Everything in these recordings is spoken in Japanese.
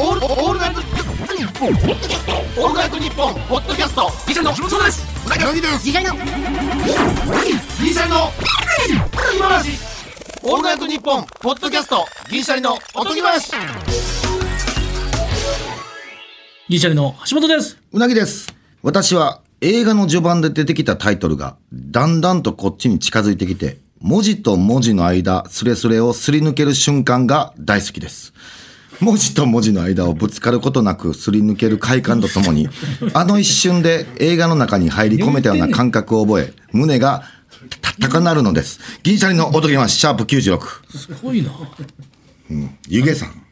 オールオールナイトニッポン。オールナイトニッポンポッドキャスト。ギシャリのそうです。うなぎの次回の。ギシャリの今話オールナイトニッポンポッドキャスト。ギシャリの。おとぎ話。ギリシャリの橋本です。うなぎです。私は映画の序盤で出てきたタイトルがだんだんとこっちに近づいてきて、文字と文字の間、スレスレをすり抜ける瞬間が大好きです。文字と文字の間をぶつかることなくすり抜ける快感とともに、あの一瞬で映画の中に入り込めたような感覚を覚え、胸が高鳴るのです。銀シャリのおとぎ話、シャープ96。すごいな。湯気さん。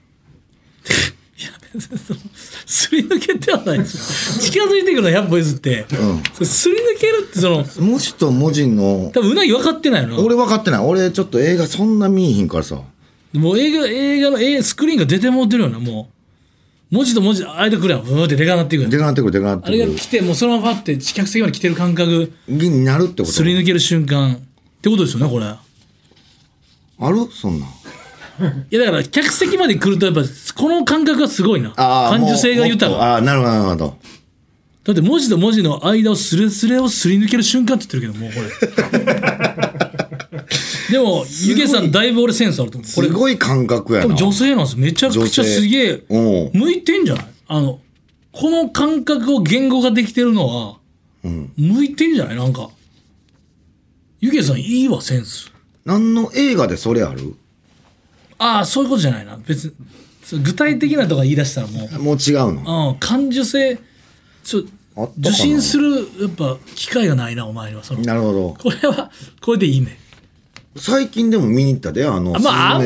すり抜けてはないですよ。近づいてくるの100歩譲って、それすり抜けるってその、文字と文字の、多分うなぎ分かってないの。俺分かってない。俺ちょっと映画そんな見えひんからさ。もう映画、映画のえスクリーンが出てもうてるような、もう。文字と文字の間くるやん。ブーってでかなっていくやんでかなってくる、でかなってあくる。れが来て、もうそのままパって客席まで来てる感覚、になるってこと？すり抜ける瞬間ってことですよね、これ。ある？そんなん。いやだから客席まで来るとやっぱこの感覚がすごいな。感受性が豊かもうもっとああ、なるほど、なるほど。だって文字と文字の間をスレスレをすり抜ける瞬間って言ってるけどもうこれ でもゆげさんだいぶ俺センスあると思う。これすごい感覚やな。女性なんですめちゃくちゃすげえ向いてんじゃない？あのこの感覚を言語ができてるのは、向いてんじゃない？なんか。ゆげさんいいわセンス。何の映画でそれある？ああそういうことじゃないな。別に具体的なとか言い出したらもう。もう違うの？うん、感受性ちょ受信するやっぱ機会がないなお前にはその。なるほど。これはこれでいいね最近でも見に行ったで、あの、あまああ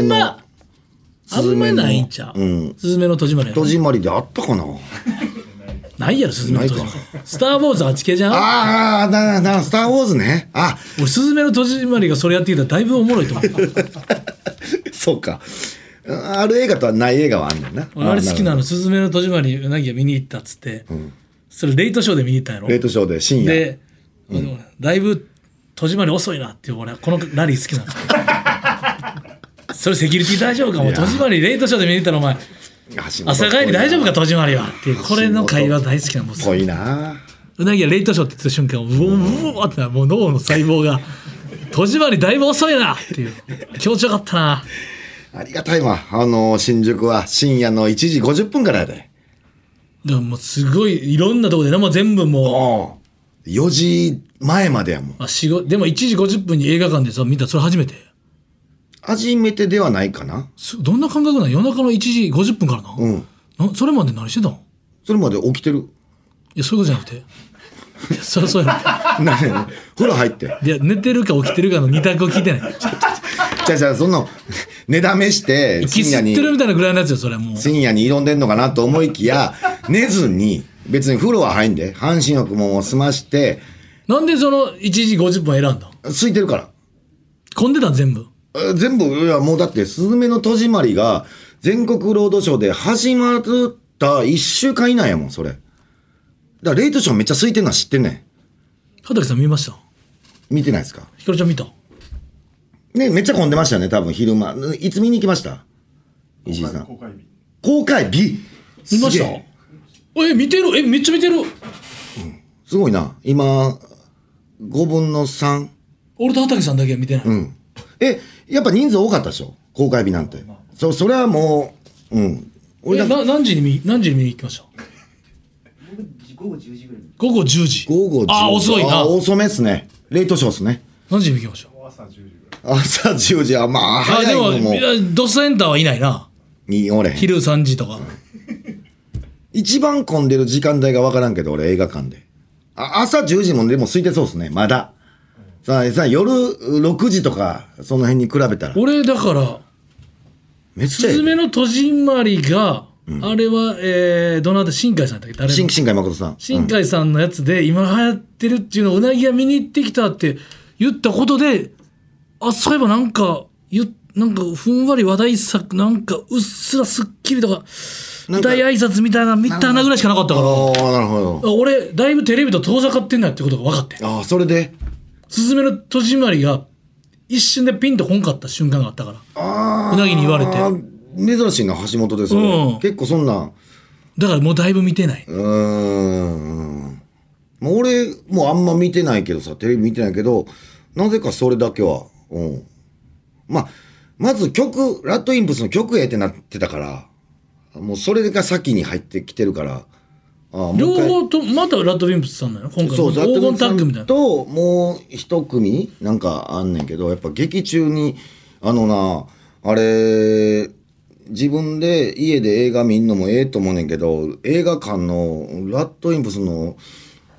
スズメのんまあんまないんちゃう、うん。スズメの戸締まり戸締まりであったかな？ないやろスズメの戸締まり。スター・ウォーズ8系じゃん？ああ、だ、だ、スター・ウォーズね。あ、俺スズメの戸締まりがそれやってきたらだいぶおもろいと思う。そうか。ある映画とはない映画はあんねんな。俺あれ好きなるのスズメの戸締まりうなぎが見に行ったっつって、それレイトショーで見に行ったんやろ？レートショーで深夜。で、だいぶ戸締まり遅いなっていう俺はこのラリー好きなの それセキュリティ大丈夫か？もう戸締まりレイトショーで見に行ったらお前。朝帰り大丈夫か？戸締まりは。っていうこれの会話大好きなもんぽいな。うなぎがレイトショーって言った瞬間うおうおってなもう脳の細胞が戸締まりだいぶ遅いなっていう。気持ちよかったな。ありがたいわ。あの、新宿は深夜の1時50分からやで。でももうすごいいろんなとこでねもう全部もう4時前までやもん。あ仕事でも1時50分に映画館でさ見たそれ初めて？初めてではないかな。すどんな感覚なの夜中の1時50分からな,、うん。なそれまで何してたの？それまで起きてる。いやそういうことじゃなくていやそりゃそうやろな 風呂入って。いや寝てるか起きてるかの二択を聞いてないじゃあじゃあその、寝だめして、息深夜に吸って、るみたいなぐらいのやつよそれはもう深夜に挑んでんのかなと思いきや、寝ずに、別に風呂は入んで、半身浴も済まして、なんでその1時50分選んだ空いてるから。混んでたん全部？え全部、いや、もうだって、スズメの戸締まりが、全国ロードショーで始まった1週間以内やもん、それ。だから、レイトショーめっちゃ空いてんのは知ってんねん。畑さん見ました？見てないですか？ひかるちゃん見た？ね、めっちゃ混んでましたよね、多分昼間。いつ見に行きました？石井さん。公開日。見ました？ええ見てる？えめっちゃ見てるすごいな。今、5分の3。俺と畑さんだけは見てない、うん。え、やっぱ人数多かったでしょ？公開日なんて。そ、それはもう、うん。俺な何時に見何時に見に行きました？午後10時ぐらい午後10時午後10あ遅いなあ遅めっすね。レイトショーっすね。何時に行きました？朝10時、あ、まあ、あ早でもいのもいやドスエンターはいないなに、俺。昼3時とか一番混んでる時間帯がわからんけど、俺映画館で。あ朝10時もでも空いてそうっすね、まだ。さあ、さあ夜6時とか、その辺に比べたら。俺だからめっちゃええスズメの戸締まりが、あれは、えー、どなた新海さんだっけ？誰の？新新海誠さん。新海さんのやつで、今流行ってるっていうのをうなぎが見に行ってきたって言ったことであそういえばなんかゆなんかふんわり話題作なんかうっすらすっきりとか舞台挨拶みたいな見たなぐらいしかなかったから。ああ、なるほど。俺だいぶテレビと遠ざかってんなってことが分かって。ああ、それで？スズメの戸締まりが一瞬でピンとこんかった瞬間があったから。ああ。うなぎに言われて。珍しいな橋本ですよ、うん。結構そんなん。だからもうだいぶ見てない。うーん。もう俺もうあんま見てないけどさテレビ見てないけどなぜかそれだけはうん。まあまず曲ラッドインプスの曲ええってなってたからもうそれが先に入ってきてるからああ両方と、またラッドウィンプスさんなの今回。そう、黄金タッグみたいな。と、もう一組、なんかあんねんけど、やっぱ劇中に、あのな、あれ、自分で家で映画見んのもええと思うねんけど、映画館のラッドインプスの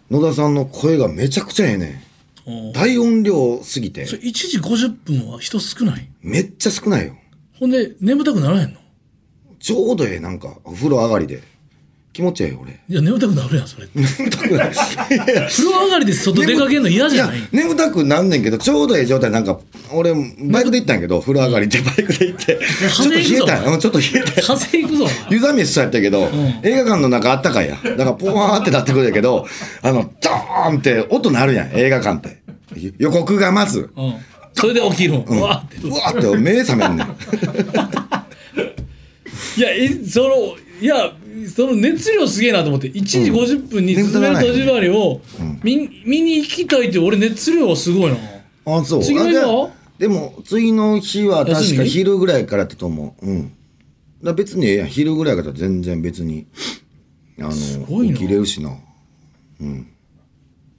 野田さんの声がめちゃくちゃええねおん。大音量すぎてそ、れ1時50分は人少ない？めっちゃ少ないよ。ほんで、眠たくならへんの？ちょうどええ、なんか、お風呂上がりで。気持ちええよ、俺。いや、眠たくなるやん、それ。風眠たくない。呂上がりで外出かけるの嫌じゃない？や眠たくなんねんけどちょうどええ状態なんか俺バイクで行ったんやけど風呂上がりでバイクで行ってちょっと冷えたんちょっと冷えた風邪ひくぞ。湯冷めしそうやったけど、映画館の中あったかいやだからポワーってなってくるんやけどあのドーンって音鳴るやん映画館って予告がまずうん。それで起きるん。うわって。うわーって目覚めんねん いや、え、その、いや、その熱量すげえなと思って、1時50分に進める戸締まりを見見に行きたいって俺熱量はすごいな。あそう。次の日は？でも次の日は確か昼ぐらいからやったと思う。うん。だ別に昼ぐらいから全然別にあごいな。の起きれるしな。うん。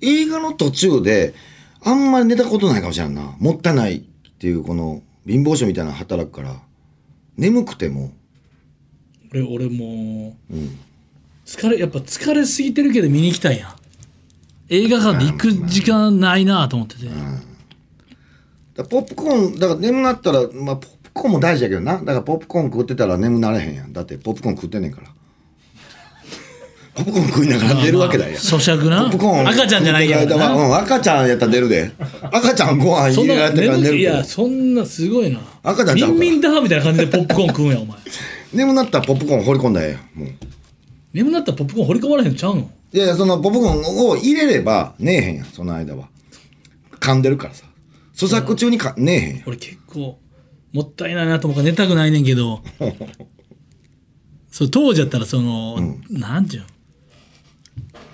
映画の途中であんまり寝たことないかもしれんな。もったいないっていうこの貧乏症みたいなの働くから。眠くても俺、俺もう、疲れ、やっぱ疲れすぎてるけど見に行きたいやん。映画館で行く時間ないなと思ってて。だポップコーンだから眠なったらまあポップコーンも大事やけどな。だからポップコーン食ってたら眠なれへんやん。だってポップコーン食ってんねんから。ポップコーン食いながら寝るわけだよ咀嚼な。ポップコーン赤ちゃんじゃないけどうん、赤ちゃんやったら出るで。赤ちゃんご飯そんな入れられてから寝るいや、そんなすごいな。赤ちゃんちゃうか。らミンミンダハみたいな感じでポップコーン食うんや、お前。眠なったらポップコーン放り込んだらええやんもう。眠なったらポップコーン掘り込まれへんのちゃうの？いやいやそのポップコーンを入れれば寝えへんやんその間は。噛んでるからさ。咀嚼中にか寝えへんやん。俺結構もったいないなと思うから寝たくないねんけど。そう当時やったらその、なんていう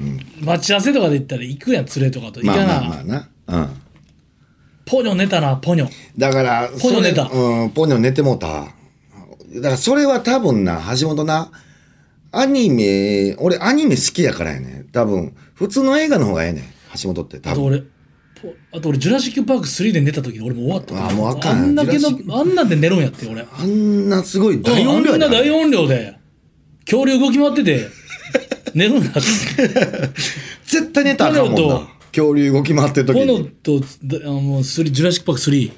の、待ち合わせとかで行ったら行くやん連れとかと。行かな、まあまあまあな。うん。ポニョ寝たなポニョ。だから、ポニョ寝た。うん、ポニョ寝てもうた。だからそれは多分な、橋本な、アニメ、俺アニメ好きやからやね。多分、普通の映画の方がええねん。橋本って多分。あと俺ポあと俺ジュラシック・パーク3で寝た時俺もう終わったあもうあかんあんだけのあんなんで寝るんやって俺あんなすごい大あ音量やでんな大音量で恐竜動き回ってて寝るんだって 絶対寝たらあかんもんな。恐竜動き回ってる時ポニョに。とだあのスリジュラシック・パーク3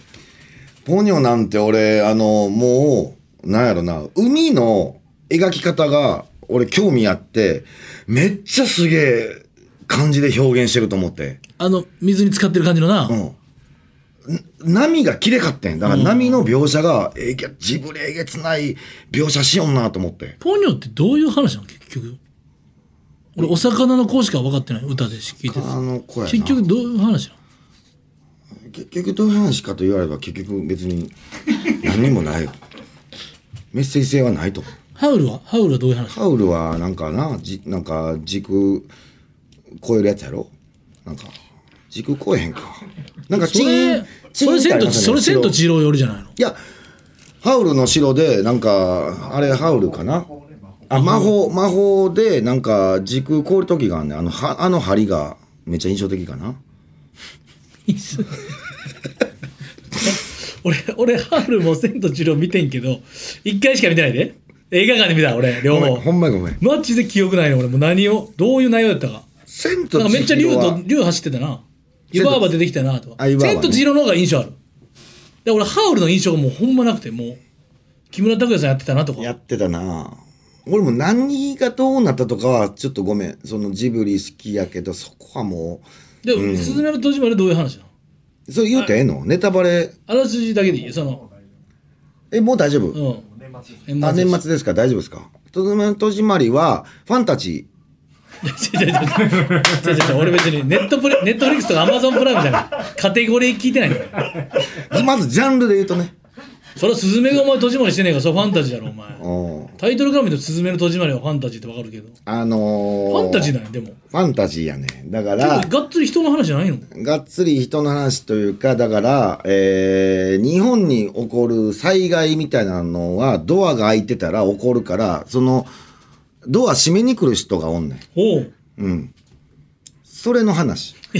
ポニョなんて俺、あの、もう、なんやろな、海の描き方が俺興味あって、めっちゃすげえ感じで表現してると思って。あの水に浸かってる感じのな、うん。ん波が綺麗かってん。だから波の描写が、えげ、ジブリえげつない描写しよんなと思って。ポニョってどういう話なの？結局俺お魚の子しか分かってない歌で聞いてあたの子やな。結局どういう話なの？結局どういう話かと言われれば結局別に何にもないよ。メッセージ性はないと。ハウルは？ハウルはどういう話？ハウルはなんかな、じなんか軸超えるやつやろ？なんか、軸超えへんか。なんかそれそれ千とそれ千と千尋よりじゃないの？いや、ハウルの城で、なんか、あれ、ハウルかな？あ、魔法、魔法で、なんか、時空凍る時があんねん。あの、は、あの針が、めっちゃ印象的かな 俺俺ハウルも千と千尋見てんけど一回しか見てないで。映画館で見た俺両方。ほんまにごめん。マジで記憶ないの俺もう何をどういう内容だったか。千となんかめっちゃ竜と竜走ってたな。湯婆婆出てきたなと。か千と千尋の方が印象ある。で俺ハウルの印象がもうほんまなくてもう木村拓哉さんやってたなとか。やってたな。俺も何がどうなったとかは、ちょっとごめん。そのジブリ好きやけど、そこはもでも、スズメの戸締まりどういう話なの？う、それ言うてええの？ネタバレ、あらすじだけでいいその。え、もう大丈夫、うん。年あ、年末ですか？大丈夫ですか？とどめの戸締まりは、ファンタジ違う違う違う。違う違う違う。俺別にネットプレネットフリックスとかアマゾンプライムじゃない。カテゴリー聞いてないんだよー。まずジャンルで言うとね。それはスズメがお前戸締まりしてねえか？らそれファンタジーだろお前。う。んタイトルから見るとスズメの戸締まりはファンタジーってわかるけど。あのー、ファンタジーなんやでも。ファンタジーやねだからがっつり人の話じゃないの？がっつり人の話というかだから、えー日本に起こる災害みたいなのはドアが開いてたら起こるからそのドア閉めに来る人がおんねん。ほう。うん。それの話。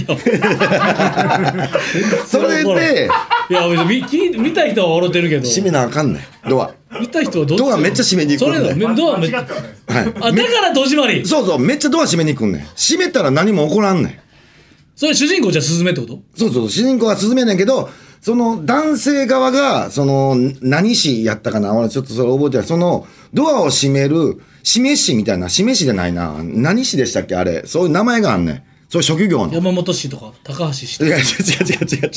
それでいや別に見見た人は笑ってるけど。閉めなあかんねん。ドア。見た人はどっち？ドアめっちゃ閉めに行くんだよそれだめドアめってはない。あだから戸締まり。そうそうめっちゃドア閉めに行くんねん。閉めたら何も起こらんねん。それ主人公じゃスズメってこと？そうそう、主人公はスズメねんけど、その男性側が、その、何氏やったかな？俺ちょっとそれ覚えてない。その、ドアを閉める、示しみたいな、示しじゃないな。何氏でしたっけ？あれ。そういう名前があんねん。そういう職業の？い山本氏とか高橋氏とかや、違う違う違う違う違う。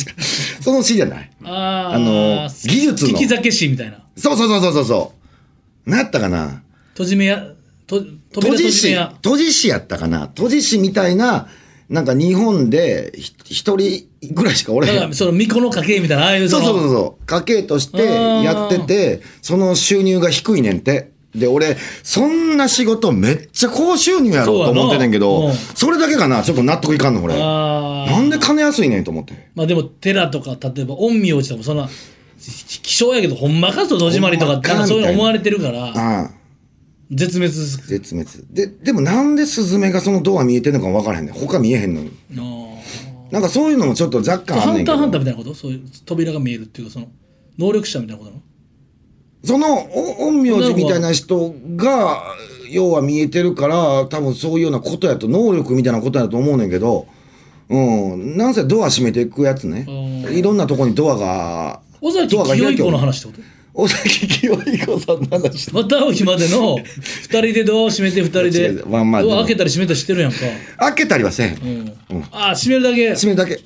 その氏じゃない。あーあの技術の利き酒師みたいなそうそうそうそうそうそう。何やったかな？戸締めやと扉閉じじ師や、閉じ師やったかな？閉じ師みたいな、なんか日本でひ一人ぐらいしかおれへん。だからその巫女の家系みたいなああいうそうそうそううそう。家計としてやってて、その収入が低いねんて。で、俺、そんな仕事めっちゃ高収入やろと思ってんねんけどそれだけかな、ちょっと納得いかんの、俺。なんで金安いねんと思って。まあでも寺とか例えば陰陽師とかもそんな希少やけどほんまかと戸締まりとかかなんかそういうの思われてるからああ、絶滅絶滅。で、でもなんでスズメがそのドア見えてんのか分からへんねん。他見えへんのに。あなんかそういうのもちょっと若干あんねんけどンターハンター。みたいなこと？そういう扉が見えるっていうかその能力者みたいなことなの？そのお陰陽師みたいな人が要は見えてるから多分そういうようなことやと能力みたいなことやと思うねんけどうん。なんせドア閉めていくやつね。うん。いろんなとこにドアが尾崎清彦の話ってこと？尾崎清彦さんの話。また会う日までの二人でドアを閉めて二人でドア開けたり閉めたりしてるやんか、開けたりはせん。うん。ああ閉めるだけ。閉めるだけ。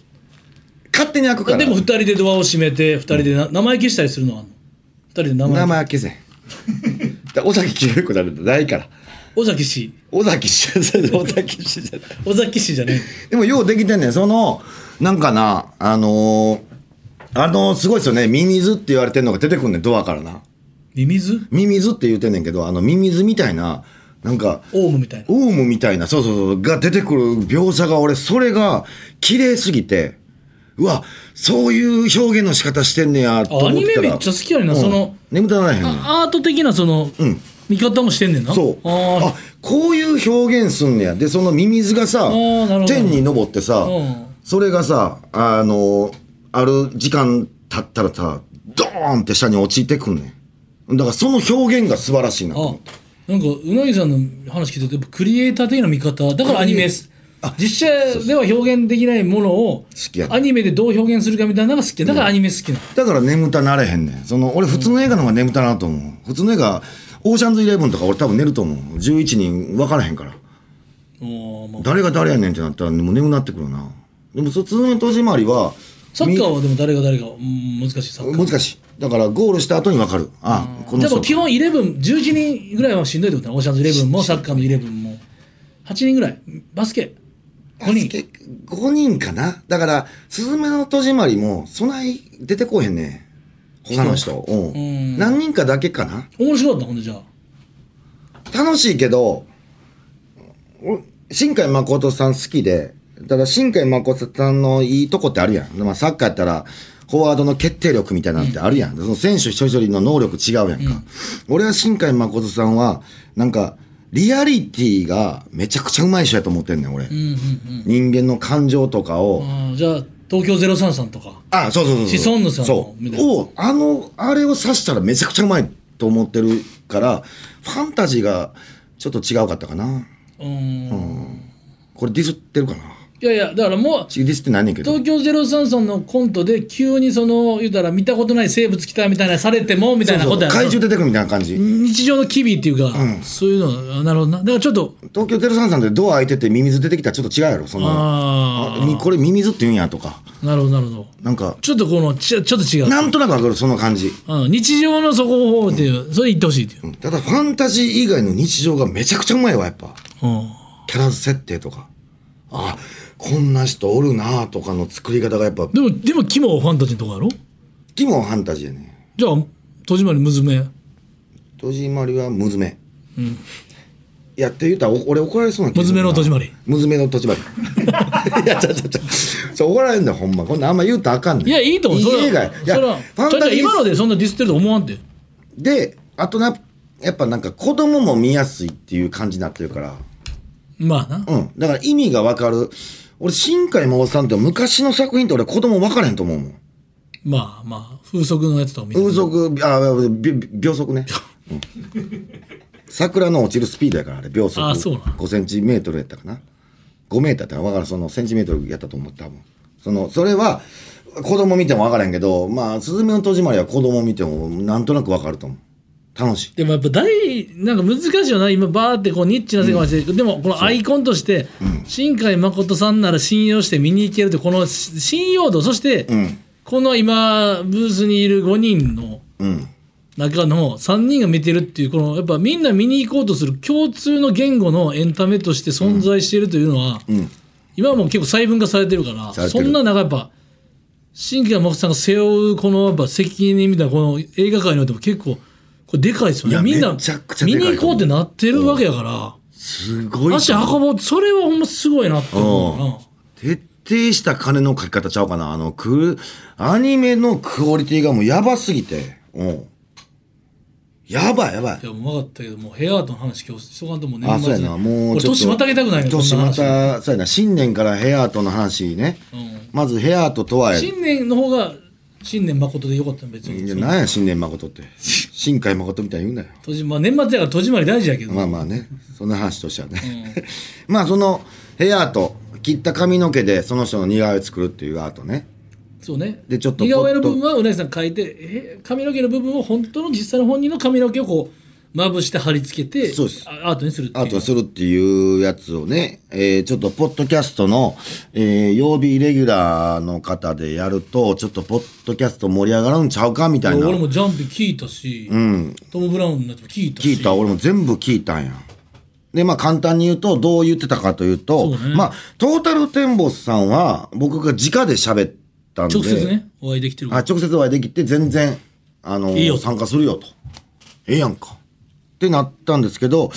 勝手に開くから。でも二人でドアを閉めて二人でな名前消したりするのはあんの？二人で名前。名前開けせ尾崎清彦なんてないから。尾崎氏尾崎氏尾崎氏じゃない。尾崎氏じゃねでもようできてんねん。その、なんかな、あのーあのーすごいですよね。ミミズって言われてんのが出てくんねん、ドアからな。えミミズ？ミミズって言うてんねんけど、あの、ミミズみたいな、なんか、オウムみたいな。オウムみたいな、そうそうそう、が出てくる描写が俺、それが綺麗すぎて、うわ、そういう表現の仕方してんねや、とあア思ってたら。ニメめっちゃ好きやねんな、うんその眠たならへんアート的なその、ん見方もしてんねんなそう。ああこういう表現すんねや。で、そのミミズがさーなるほ、ど天に昇ってさうん、それがさ、あの、ある時間経ったらさ、ドーンって下に落ちてくんねん。だからその表現が素晴らしいなと思って。あなんかうなぎさんの話聞いててやっぱクリエイター的な見方だからアニメ実写では表現できないものをアニメでどう表現するかみたいなのが好きだからアニメ好きなの、だから眠たなれへんねん。その、俺普通の映画の方が眠たなると思う。普通の映画、オーシャンズイレブンとか俺多分寝ると思う。11人分からへんから。まあ誰が誰やねんってなったらもう眠なってくるな。でも、普通の戸締まりは、サッカーはでも誰が誰がうん難しいサッカー難しい。だからゴールした後に分かる。あ、この人でも基本11、11人ぐらいはしんどいってことね。オーシャンズ11もサッカーの11も。8人ぐらい。バスケ。5人。5人かな？だから、スズメの戸締まりも、そない出てこうへんね。他の人。うんうん何人かだけかな？面白かった、ほんでじゃあ。楽しいけど、お新海誠さん好きで、ただ新海誠さんのいいとこってあるやん。まあ、サッカーやったら、フォワードの決定力みたいなのってあるやん。その選手一人一人の能力違うやんか。俺は新海誠さんは、なんか、リアリティがめちゃくちゃうまい人やと思ってんねん、俺。うんうんうん。人間の感情とかを、じゃあ、東京03さんとか。あ、そうそうそうそう。シソンヌさんそうを、あの、あれを指したらめちゃくちゃうまいと思ってるから、ファンタジーがちょっと違うかったかな。うん。これディスってるかないやいや、だからもう、ってないねんけど。東京03さんのコントで急にその、言うたら見たことない生物来たみたいなされても、みたいなことやそうそう怪獣ろ出てくるみたいな感じ。日常の機微っていうか、そういうの、あなるほどな。だからちょっと、東京03さんでドア開いててミミズ出てきたらちょっと違うやろ。その、ああみこれミミズって言うんやとか。あ、なるほど、なるほど。なんか、ちょっとこのち、ちょっと違う。なんとなくわかる、その感じ。うん、日常の底をっていう、それ言ってほしいっていう。ただファンタジー以外の日常がめちゃくちゃうまいわ、やっぱ。うん。キャラ設定とか。あ、こんな人おるなとかの作り方がやっぱ、でも、でも、肝はファンタジーのとこやろ？気もファンタジーやね。じゃあ、戸締まり娘？戸締まりは娘。いや、って言ったら、お俺怒られそうな娘の戸締まり。娘の戸締まり。いや、ちょちょちょ。そう怒られるんだよ、ほんま。こんなんあんま言うたらあかんねん。いやいいと思ういい。いや、それはファンタジー今のでそんなディスってると思わんてで、あとな、やっぱなんか子供も見やすいっていう感じになってるから。まあなうん。だから意味がわかる。俺、新海誠さんって昔の作品って俺子供分からへんと思うもん。まあまあ風速のやつとか見て風速、あ、秒速ね。うん桜の落ちるスピードやから、あれ、秒速。あそうなん5センチメートルやったかな。5メーターやったら分からん、そのセンチメートルやったと思う、多分。その、それは、子供見ても分からへんけど、まあ、スズメの戸締まりは子供見ても、なんとなく分かると思う。楽しい。でもやっぱ大なんか難しいよな今バーってこうニッチな世界まで、でもこのアイコンとして、新海誠さんなら信用して見に行けるってこのし信用度そして、うん。この今ブースにいる5人のうん。中の3人が見てるっていうこのやっぱみんな見に行こうとする共通の言語のエンタメとして存在しているというのは、うん。今はもう結構細分化されてるからそんな中やっぱ新海誠さんが背負うこのやっぱ責任みたいなこの映画界においても結構これでかいですよねみんなめちゃくちゃで見に行こうってなってるわけやからすごい。足運ぼうそれはほんますごいなって思うな徹底した金の書き方ちゃうかな。あの、く、アニメのクオリティがもうやばすぎて。うん。やばいやばいい。やもう分かったけどもうヘアートの話今日しとかんともう年あ、そうやな。もう俺ちょっと。年またげたくないねこ年また、そうやな。新年からヘアートの話ね。うんまずヘアートとは、い新年の方が新年誠でよかったの別にや、なんや新年誠って。新海誠みたいに言うなよ。戸締まあ年末やから戸締まり大事やけど、まあまあね。そんな話としてはね。まあそのヘアート、切った髪の毛でその人の似顔絵を作るっていうアートね。そうねでちょっと似顔絵の部分はうなぎさん書いてえ髪の毛の部分を本当の実際の本人の髪の毛をこうまぶして貼り付けてそうですあアートにするっていうアートするっていうやつをね、えーちょっとポッドキャストの、えー曜日レギュラーの方でやると、ちょっとポッドキャスト盛り上がるんちゃうかみたいな。俺もジャンプ聞いたし、うん。トム・ブラウンのやつも聞いたし聞いた、俺も全部聞いたんや。で、まあ簡単に言うと、どう言ってたかというと、そうねまあ、トータルテンボスさんは、僕が直で喋ったんで、直接ねお会いできてるあ直接お会いできて全然、あのいいよ参加するよと。ええやんか。ってなったんですけど、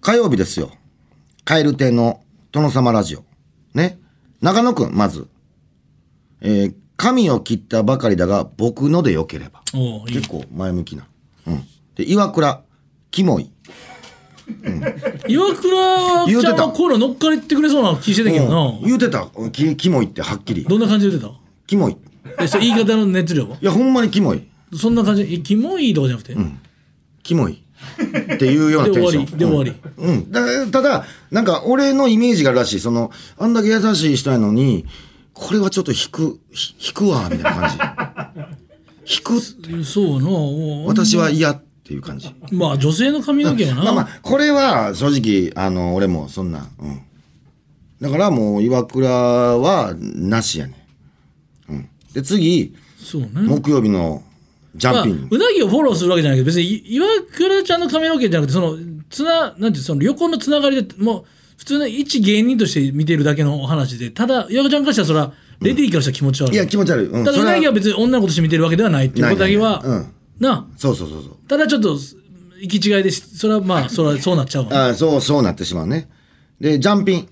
火曜日ですよ。カエル亭の殿様ラジオ。ね。中野くん、まず。えー髪を切ったばかりだが、僕のでよければ。結構前向きな。うん。で、岩倉、キモい。岩倉言うてたちゃんはこういうの乗っかりってくれそうな気してたけどな、うん言うてた。きキモいってはっきり。どんな感じで言ってキモい。いたえそれ言い方の熱量は？や、ほんまにキモい。そんな感じ？えキモいとかじゃなくて、キモい。っていうようなテンション。で終わり、うん。だただ、なんか俺のイメージがあるらしい。その、あんだけ優しい人やのに、これはちょっと引く、ひ引くわ、みたいな感じ。引くって。そうな私は嫌っていう感じ。まあ女性の髪の毛はな、まあまあ、これは正直、あの、俺もそんな、うん。だからもう、岩倉は、なしやね。うん。で、次、そうね木曜日のジャまあ、ンピング。うなぎをフォローするわけじゃないけど別にい岩倉ちゃんの髪の毛じゃなくてそのつななんてその横のつながりでもう普通の一芸人として見てるだけのお話でただ岩倉ちゃんからしたらそれはレディーからしたら気持ち悪い、いや、気持ち悪い。うん。ただうなぎは別に女の子として見てるわけではないっていうことだけはなそうそうそうそう。ただちょっと行き違いでしそれはまあそれはそうなっちゃうわああ、そう、そうなってしまうね。で、ジャンピン。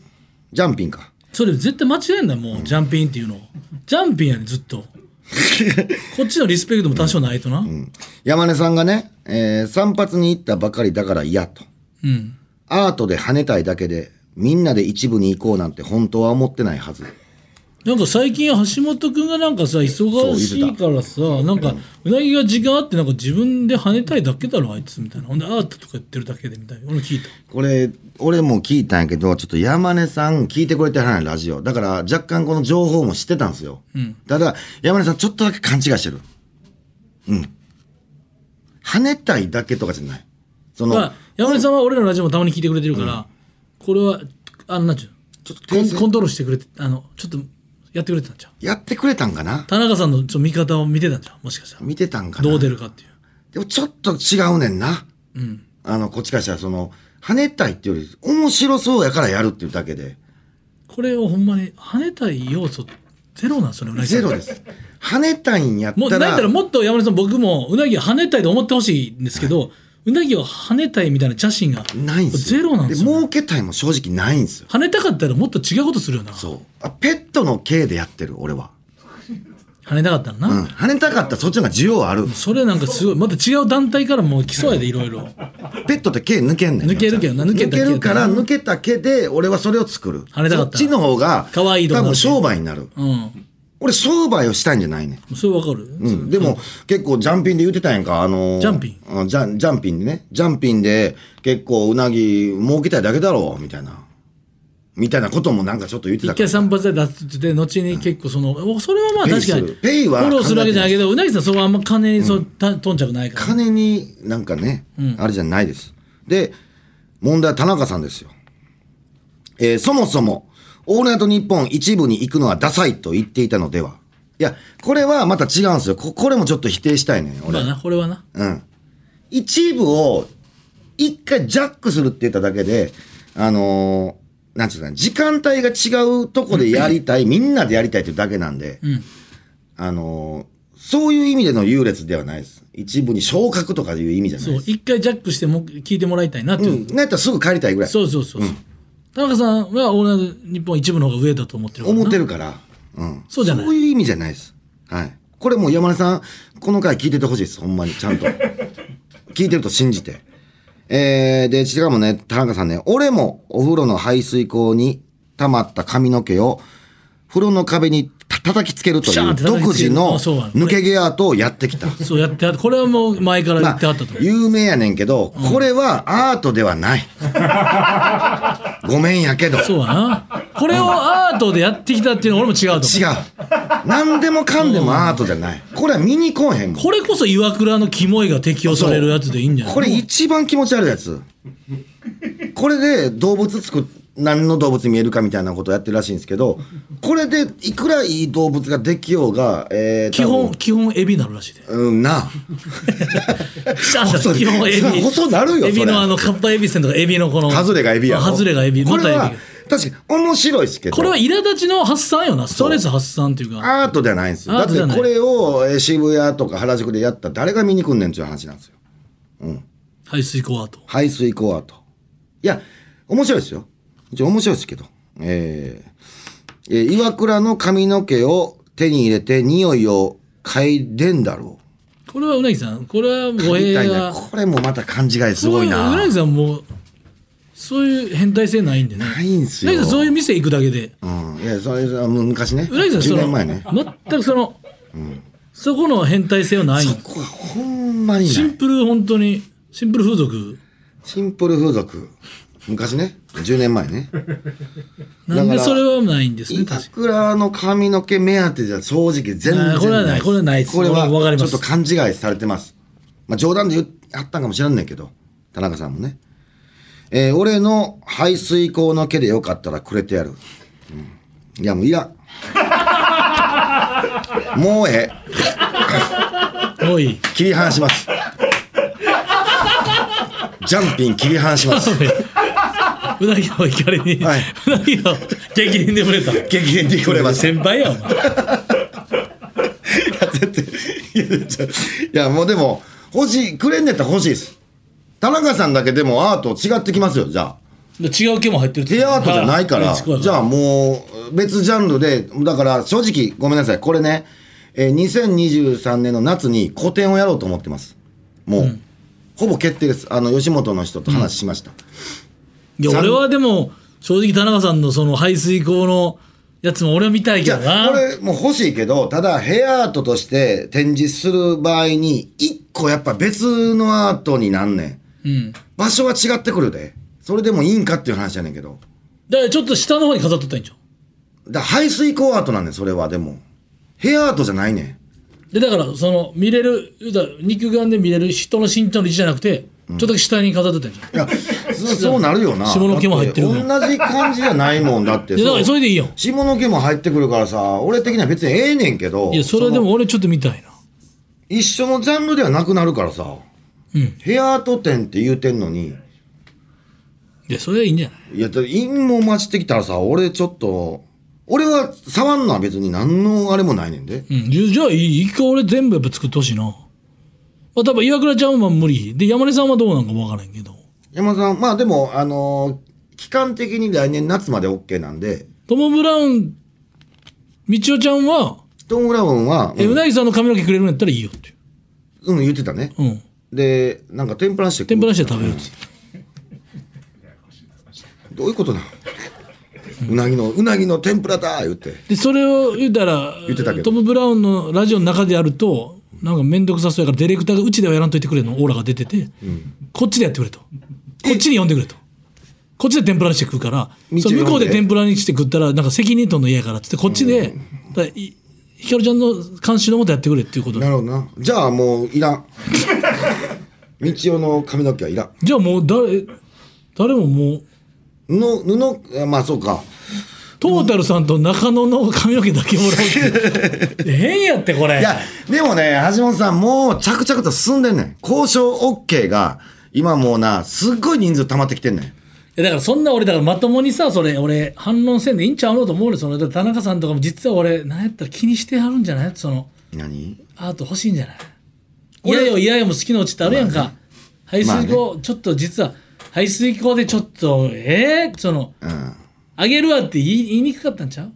ジャンピンか。それ絶対間違えんだよもう、ジャンピンっていうのジャンピンやねんずっとこっちのリスペクトも多少ないとなうん、山根さんがね、えー散髪に行ったばかりだから嫌と。アートで跳ねたいだけで、みんなで一部に行こうなんて本当は思ってないはず。なんか最近橋本君がなんかさ忙しいからさなんかうなぎが時間あってなんか自分で跳ねたいだけだろあいつみたいなほんでアートとか言ってるだけでみたいな俺も聞いたこれ、俺も聞いたんやけど、ちょっと山根さん聞いてくれてはないラジオ。だから若干この情報も知ってたんですよ。ただ、山根さんちょっとだけ勘違いしてる。うん。跳ねたいだけとかじゃない。その、まあ山根さんは俺らのラジオもたまに聞いてくれてるから、これはあのなんちゅうちょっとコントロールしてくれてあのちょっとやってくれてたんちゃう？やってくれたんかな？田中さんのちょっと見方を見てたんちゃう？もしかしたら。見てたんかな？どう出るかっていう。でもちょっと違うねんな。あの、こっちからしたら、その、跳ねたいっていうより、面白そうやからやるっていうだけで。これをほんまに跳ねたい要素ゼロなんそれうなぎさんゼロです。跳ねたいんやったら。もうなんやったら、もっと山根さん僕もうなぎを跳ねたいと思ってほしいんですけど、うなぎを跳ねたいみたいな邪心がないんですよ。ゼロなんですよ、儲けたいも正直ないんですよ。跳ねたかったらもっと違うことするよなそう。あペットの系でやってる、俺は。跳ねたかったらな、うん。跳ねたかったらそっちの方が需要ある。それなんかすごいまた違う団体からも来そうやでいろいろペットって毛抜けんねん。抜けるけどな抜けた毛抜けるから抜けた毛で俺はそれを作る。跳ねたかったそっちの方が可愛いとこ多分商売になる。うん俺商売をしたいんじゃないねん。それわかる、うん、でも、結構ジャンピンで言ってたやんか、あのージャンピンンジャンジャンピンでね。ジャンピンで結構うなぎ儲けたいだけだろう、みたいな。みたいなこともなんかちょっと言ってた。一回散髪で出して後に結構その、おそれはまあ確かにペイはフォローするわけじゃないけどうなぎさんそこはあんま金にそ、た頓着ないから金になんかね、あれじゃないです。で、問題は田中さんですよ。えーそもそも、オールナイトニッポン一部に行くのはダサいと言っていたのでは。いや、これはまた違うんですよ。ここれもちょっと否定したいね、俺まあ。なこれはなうん。一部を一回ジャックするって言っただけで、あのーなんていうかな、時間帯が違うとこでやりたい、みんなでやりたいっていうだけなんで、うんあのーそういう意味での優劣ではないです。一部に昇格とかいう意味じゃないです。そう一回ジャックしても聞いてもらいたいなっていう、うん。なんやったらすぐ帰りたいぐらい。そうそうそうそう田中さんはオールナイト日本一部の方が上だと思ってるからな思ってるから。うん。そうじゃない？そういう意味じゃないです。はい。これもう山根さん、この回聞いててほしいです。ほんまに、ちゃんと。聞いてると信じて。えー、で、しかもね、田中さんね、俺もお風呂の排水口に溜まった髪の毛を、風呂の壁にた叩きつけるというピシャーンって叩独きつける自のあそうなの抜け毛アートをやってきた。そうやってはこれはもう前から言まあってはったと思う、、有名やねんけど、これはアートではない。ごめんやけど。そうやなこれをアートでやってきたっていうのは俺も違うと思う違う。何でもかんでもアートじゃない。これは見に来おへんもん。これこそ岩倉のキモいが適用されるやつでいいんじゃない？これ一番気持ち悪いやつ。これで動物作っ、何の動物に見えるかみたいなことをやってるらしいんですけど、これでいくらいい動物ができようが、えー、基本基本エビになるらしいでうんな。基本エビ細なるよエビのあのカッパエビせんとかエビのこのハズレがエビやろ。ハズレがエビまたエビこれは、確かに面白いですけど。これは苛立ちの発散よなストレス発散っていうかアートではないんですよ。だってこれをえー渋谷とか原宿でやったら誰が見に来んねんっていう話なんですよ。排水溝アート排水溝アート。いや、面白いですよ。一応面白いですけど。えーえー岩倉の髪の毛を手に入れて匂いを嗅いでんだろこれはうなぎさんこれはう。語弊みたいな。がこれもまた勘違いすごいな。うなぎさんもうそういう変態性ないんでねないんすようなぎさんそういう店行くだけでうん。いや、それ、昔ね。10うなぎさんその年前ね。全くその、そこの変態性はないここはほんまにない。シンプル本当にシンプル風俗シンプル風俗。昔ね。10年前ね。なんでそれはないんですね板確か倉の髪の毛目当てじゃ正直全然ないこれはないこれはないですこれはちょっと勘違いされてます。まあ冗談で言あったんかもしれんねんけど、田中さんもね。えー俺の排水口の毛でよかったらくれてやる。うんいやもういらん。もうええ。おい切り離します。ジャンピン切り離します。うなぎの怒りに、はい。うなぎの激鱗で触れた。激励でこれます。先輩やお前。いやもうでも欲しいくれんねやったら欲しいです。田中さんだけでもアート違ってきますよじゃあ。違う毛も入ってるってヘアアートじゃないからじゃあもう別ジャンルでだから正直ごめんなさい。これね、えー2023年の夏に個展をやろうと思ってます。もう、ほぼ決定です。あの吉本の人と話しました、いや俺はでも正直田中さんのその排水溝のやつも俺は見たいけどな。これも欲しいけどただヘアアートとして展示する場合に一個やっぱ別のアートになんねん。うん。場所は違ってくるで。それでもいいんかっていう話やねんけど。だからちょっと下の方に飾っとったんじゃんだ排水溝アートなんねんそれはでも。ヘアアートじゃないねん。でだからその見れる肉眼で見れる人の身長の位置じゃなくて、ちょっとだけ下に飾っとったんじゃん。いやそそうなるよな。下の毛も入ってるからだ同じ感じじゃないもんだって。いやだからそれでいいよ。下の毛も入ってくるからさ俺的には別にええねんけど。いやそれはでのも俺ちょっと見たいな。一緒のジャンルではなくなるからさ。うん。ヘアアート展って言うてんのに。いやそれはいいんじゃない？いや、だ陰謀待ちってきたらさ、俺ちょっと、俺は触んのは別に何のあれもないねんで。うん、じゃじゃあいい一回俺全部やっぱ作ってほしいな。まあ、多分岩倉ちゃんは無理。で、山根さんはどうなんかもわからんけど。山田さん、まあでも、あのー期間的に来年夏まで OK なんで、トム・ブラウン、みちおちゃんは、トム・ブラウンは、えうなぎさんの髪の毛くれるんやったらいいよっていう。うん、言ってたね。うん。で、なんか天ぷらして天ぷらして食べるっつって。どういうことなの？うなぎの、うなぎの天ぷらだ言って。で、それを言うたら言ってたけどトム・ブラウンのラジオの中でやると、なんか面倒くさそうやからディレクターがうちではやらんといてくれの？オーラが出てて、こっちでやってくれと。こっちに呼んでくれと。こっちで天ぷらにして食うから、そう向こうで天ぷらにして食ったら、なんか責任取るの嫌やからっつって、こっちで、だからいひかるちゃんの監修のもとやってくれっていうことなるほどな。じゃあもういらん。道夫の髪の毛はいらん。じゃあもう誰、誰ももう、布、布、あまあそうか。トータルさんと中野の髪の毛だけもらうって。変やって、これ。いや、でもね、橋本さん、もう着々と進んでんねん。交渉 OK が、今もうな、すっごい人数溜まってきてんねん。いやだからそんな俺だからまともにさそれ俺反論せんでいいんちゃうのと思うよその田中さんとかも実は俺なんやったら気にしてはるんじゃない？その何アート欲しいんじゃない？嫌よ嫌よも好きなうちってあるやんか、排水溝、ちょっと実は排水溝でちょっとえー、そのうん。あげるわって言い言いにくかったんちゃう？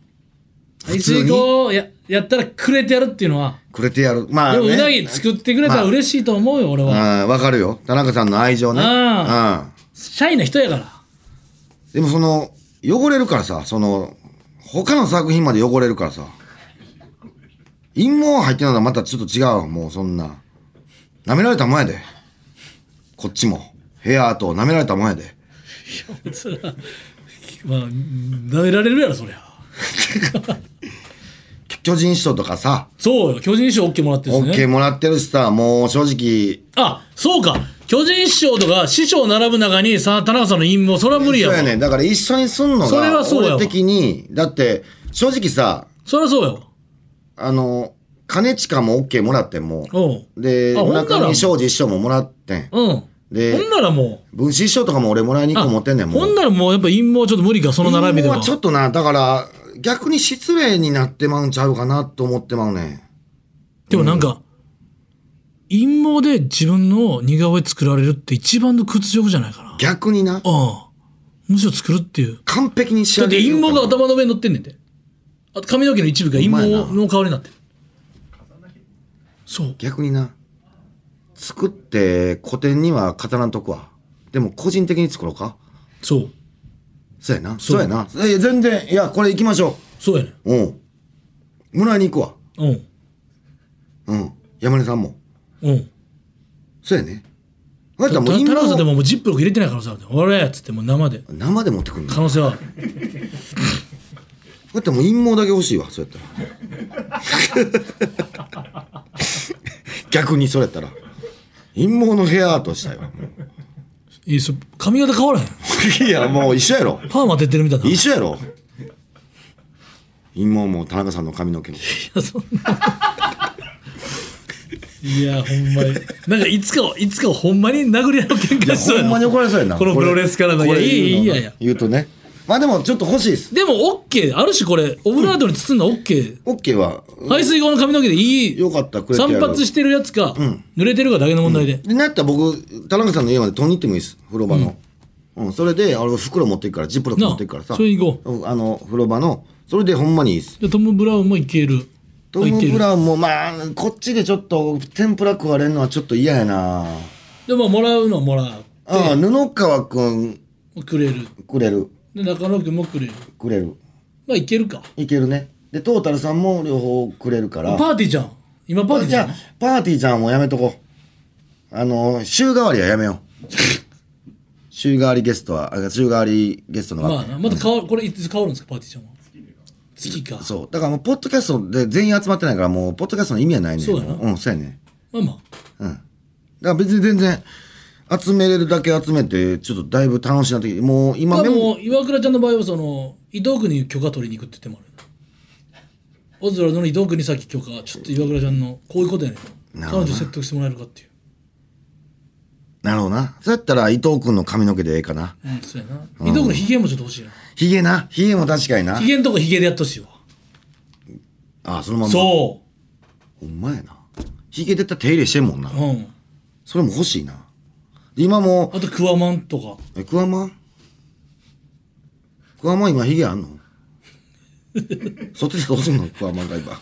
排普通に？水溝ややったらくれてやるっていうのはくれてやる。まあ、ね。でもうなぎ作ってくれたら嬉しいと思うよ俺は、うん、わかるよ。田中さんの愛情ね。あシャイな人やからうん。でもその、汚れるからさ、その、他の作品まで汚れるからさ。陰謀入ってるのはまたちょっと違うわもうそんな。舐められた前で。こっちも。ヘアート舐められた前で。それはまあ舐められるやろそりゃ。巨人師匠とかさ、そうよ。巨人師匠 OK もらってるんですね OK もらってるしさ、もう正直、あそうか。巨人師匠とか師匠並ぶ中にさ田中さんの陰謀それは無理やわ。そうやねん。だから一緒にすんのそれが、はそうや的に、だって、正直さ、そりゃそうよあの、兼近も OK もらってんもう。んで、あほんなら。村上庄司師匠ももらってん。うんでほんならも分子師匠とかも俺もらいに行うく持ってんねん、もう。ほんならもうやっぱ陰謀ちょっと無理かその並びでは。ちょっとな、だから、逆に失礼になってまうんちゃうかなと思ってまうねん。でもなんか、陰謀で自分の似顔絵作られるって一番の屈辱じゃないかな。逆にな、ああ。むしろ作るっていう。完璧に仕だって上げる陰謀が頭の上に乗ってんねんて。あと髪の毛の一部が陰謀の代わりになってる。そう。逆にな、作って古典には語らんとくわ。でも個人的に作ろうか？そうそうやな。そそううやな。全然、いや、これ行きましょそうやねう。うん。もらいに行くわ。うんうん。山根さんも。うんそうやね。あなた田もう中さんでもももうジップロック入れてない可能性ある俺っつってもう生で生で持ってくるの？可能性はあるだってもう陰謀だけ欲しいわ、そうやったら。逆にそれやったら。陰謀のヘアアートしたいわ。もいいそ髪型変わらへん？ういや、もう一緒やろ。パーマ当ててるみたいない一緒やろ。陰謀も田中さんの髪の毛も。やそんないやほんまになんかいつかいつかほんまに殴り合う喧嘩しそうやほんまにな怒られそうやな。このプロレスからのこれいやいいいいやいや言うとね。まあでもちょっと欲しいです。でも OK あるしこれオブラートに包んだ OK オッケーは、排水溝の髪の毛でいい？よかった、くれてやる。散髪してるやつか、濡れてるかだけの問題で、で、なったら僕、田中さんの家まで取りに行ってもいいです。風呂場の。うん、それで、あの袋持っていくから、ジップロック持っていくからさ。なあそれ行こう。ん。あの、風呂場の、それでほんまにいいです。でトム・ブラウンもいける。トム・いける。ブラウンも、まあ、こっちでちょっと、天ぷら食われるのはちょっと嫌やな。でももらうのはもらうああ、布川くん、くれる。くれる、で中野君もくれるくれる。まあいけるかいけるね。で、トータルさんも両方くれるから。パーティーじゃん今パーティーじゃんじゃあ、パーティーちゃんもやめとこう。あの、週替わりはやめよう。週替わりゲストは、あ週替わりゲストのまあなまた変わるこれいつ変わるんですかパーティーちゃんは月かそう。だからもう、ポッドキャストで全員集まってないから、もう、ポッドキャストの意味はないねん。そうやなうん、そうやね。まあまあうん。だから別に全然、集めれるだけ集めて、ちょっとだいぶ楽しいなってもう今でも岩倉ちゃんの場合はその伊藤君に許可取りに行くって言ってもあるオズワルドの伊藤君にさっき許可ちょっと岩倉ちゃんのこういうことやねん彼女説得してもらえるかっていうなるほどな。そうやったら伊藤君の髪の毛でええかな。うんそうやな伊藤君のヒゲもちょっと欲しいなヒゲな？ヒゲも確かになヒ。ゲんとこヒゲでやってほしいわあ、そのまま。そほんまやな。ヒゲ出たら手入れしてんもんなう。うんそれも欲しいな。今もあとクワマンとかう、え、クワマン？クワマン今ヒゲあんの？そっちでどうすんの？クワマンが今。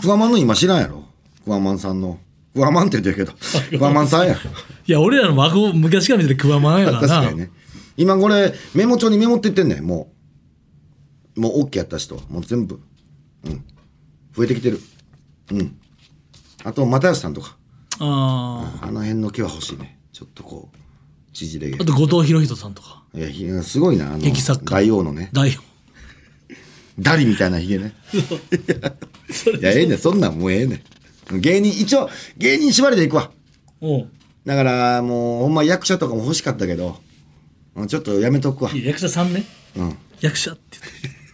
クワマンの今知らんやろ？クワマンさんの。クワマンって言ってるけど。クワマンさんや。いや俺らの孫昔から見ててクワマンやからな確かにね。今これ、メモ帳にメモっていってんねん、もう。もう OK やった人は。もう全部。うん。増えてきてる。うん。あと、又吉さんとか。ああの辺の毛は欲しいね。ちょっとこう、縮れ毛ああ。と後藤博人さんとかいやひげ、すごいな、あの、劇作家大王のね。大王 ダリみたいなヒゲね。いや、ええねんそんなんもうええねん芸人、一応、芸人縛りでいくわ。おうだから、もう、ほんま役者とかも欲しかったけど、うんちょっとやめとくわ。いや役者さんねうん。役者っ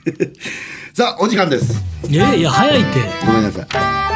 て さあ、お時間です。言ってえいや早いってごめんなさい。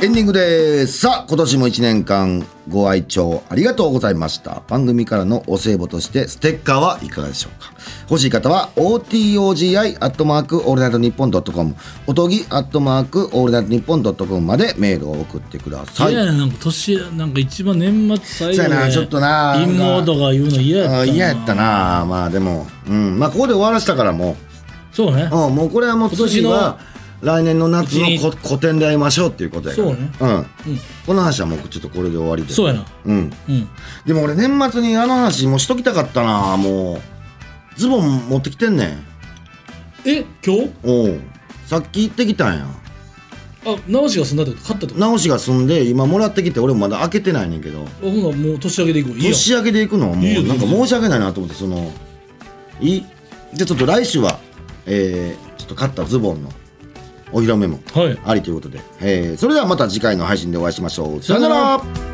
エンディングです。さあ、今年も1年間ご愛聴ありがとうございました。番組からのお歳暮としてステッカーはいかがでしょうか欲しい方は OTOGI アットマークオールナイトニッポンドットコムおとぎアットマークオールナイトニッポンドットコムまでメールを送ってください。嫌やななんか年なんか一番年末最後そうやなでちょっとな陰謀とか言うの嫌やったなあ嫌やったなまあでも、うん。まあここで終わらせたからもそうねう、うん、もうこれはもう次は来年の夏のこ古典で会いましょうっていうことやから。そうね。うん。うんこの話はもうちょっとこれで終わりで。そうやな。うん。うん。でも俺年末にあの話もしときたかったなもう。ズボン持ってきてんねん。え今日？おう。さっき行ってきたんや。あ直しが済んだってこと？買ったってこと？直しが済んで今もらってきて俺もまだ開けてないねんけど。あほんならもう年明けでいこう。いいやん。年明けで行くの？はもいいようなんか申し訳ないなと思ってそのいい？じゃあちょっと来週はえー、ちょっと買ったズボンのお披露目もはい。ありということで、えー、それではまた次回の配信でお会いしましょう。さよなら